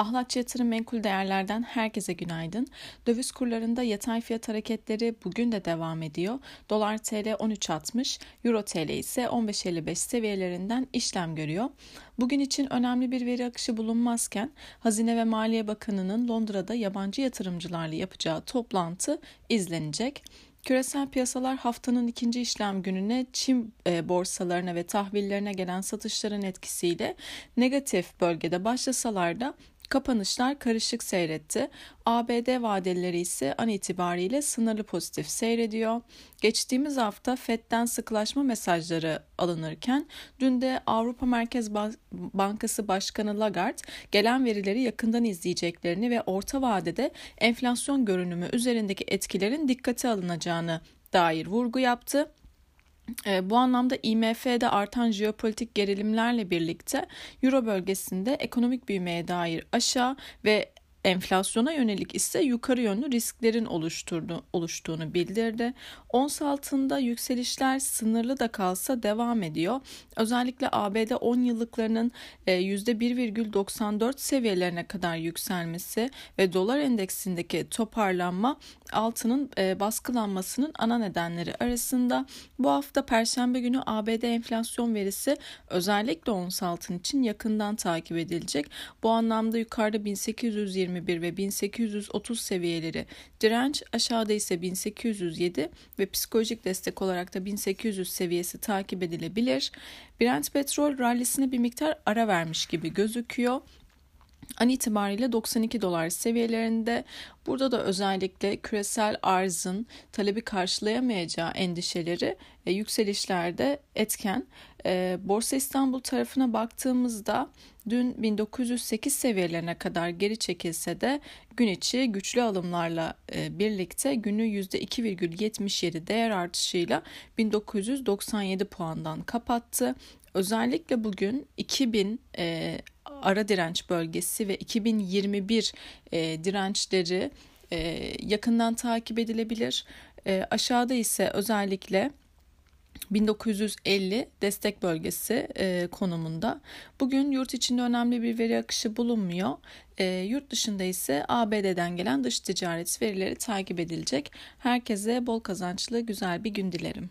Ahlatçı Yatırım Menkul Değerler'den herkese günaydın. Döviz kurlarında yatay fiyat hareketleri bugün de devam ediyor. Dolar TL 13.60, Euro TL ise 15.55 seviyelerinden işlem görüyor. Bugün için önemli bir veri akışı bulunmazken Hazine ve Maliye Bakanı'nın Londra'da yabancı yatırımcılarla yapacağı toplantı izlenecek. Küresel piyasalar haftanın ikinci işlem gününe Çin e, borsalarına ve tahvillerine gelen satışların etkisiyle negatif bölgede başlasalar da Kapanışlar karışık seyretti. ABD vadeleri ise an itibariyle sınırlı pozitif seyrediyor. Geçtiğimiz hafta FED'den sıklaşma mesajları alınırken dün de Avrupa Merkez Bankası Başkanı Lagarde gelen verileri yakından izleyeceklerini ve orta vadede enflasyon görünümü üzerindeki etkilerin dikkate alınacağını dair vurgu yaptı. E, bu anlamda IMF'de artan jeopolitik gerilimlerle birlikte Euro bölgesinde ekonomik büyümeye dair aşağı ve enflasyona yönelik ise yukarı yönlü risklerin oluşturdu, oluştuğunu bildirdi. Ons altında yükselişler sınırlı da kalsa devam ediyor. Özellikle ABD 10 yıllıklarının %1,94 e, seviyelerine kadar yükselmesi ve dolar endeksindeki toparlanma altının e, baskılanmasının ana nedenleri arasında. Bu hafta Perşembe günü ABD enflasyon verisi özellikle ons altın için yakından takip edilecek. Bu anlamda yukarıda 1821 ve 1830 seviyeleri direnç, aşağıda ise 1807 ve psikolojik destek olarak da 1800 seviyesi takip edilebilir. Brent petrol rallisine bir miktar ara vermiş gibi gözüküyor. An itibariyle 92 dolar seviyelerinde. Burada da özellikle küresel arzın talebi karşılayamayacağı endişeleri e, yükselişlerde etken. E, Borsa İstanbul tarafına baktığımızda dün 1908 seviyelerine kadar geri çekilse de gün içi güçlü alımlarla e, birlikte günü %2,77 değer artışıyla 1997 puandan kapattı. Özellikle bugün 2000 e, ara direnç bölgesi ve 2021 e, dirençleri e, yakından takip edilebilir. E, aşağıda ise özellikle 1950 destek bölgesi e, konumunda. Bugün yurt içinde önemli bir veri akışı bulunmuyor. E, yurt dışında ise ABD'den gelen dış ticaret verileri takip edilecek. Herkese bol kazançlı güzel bir gün dilerim.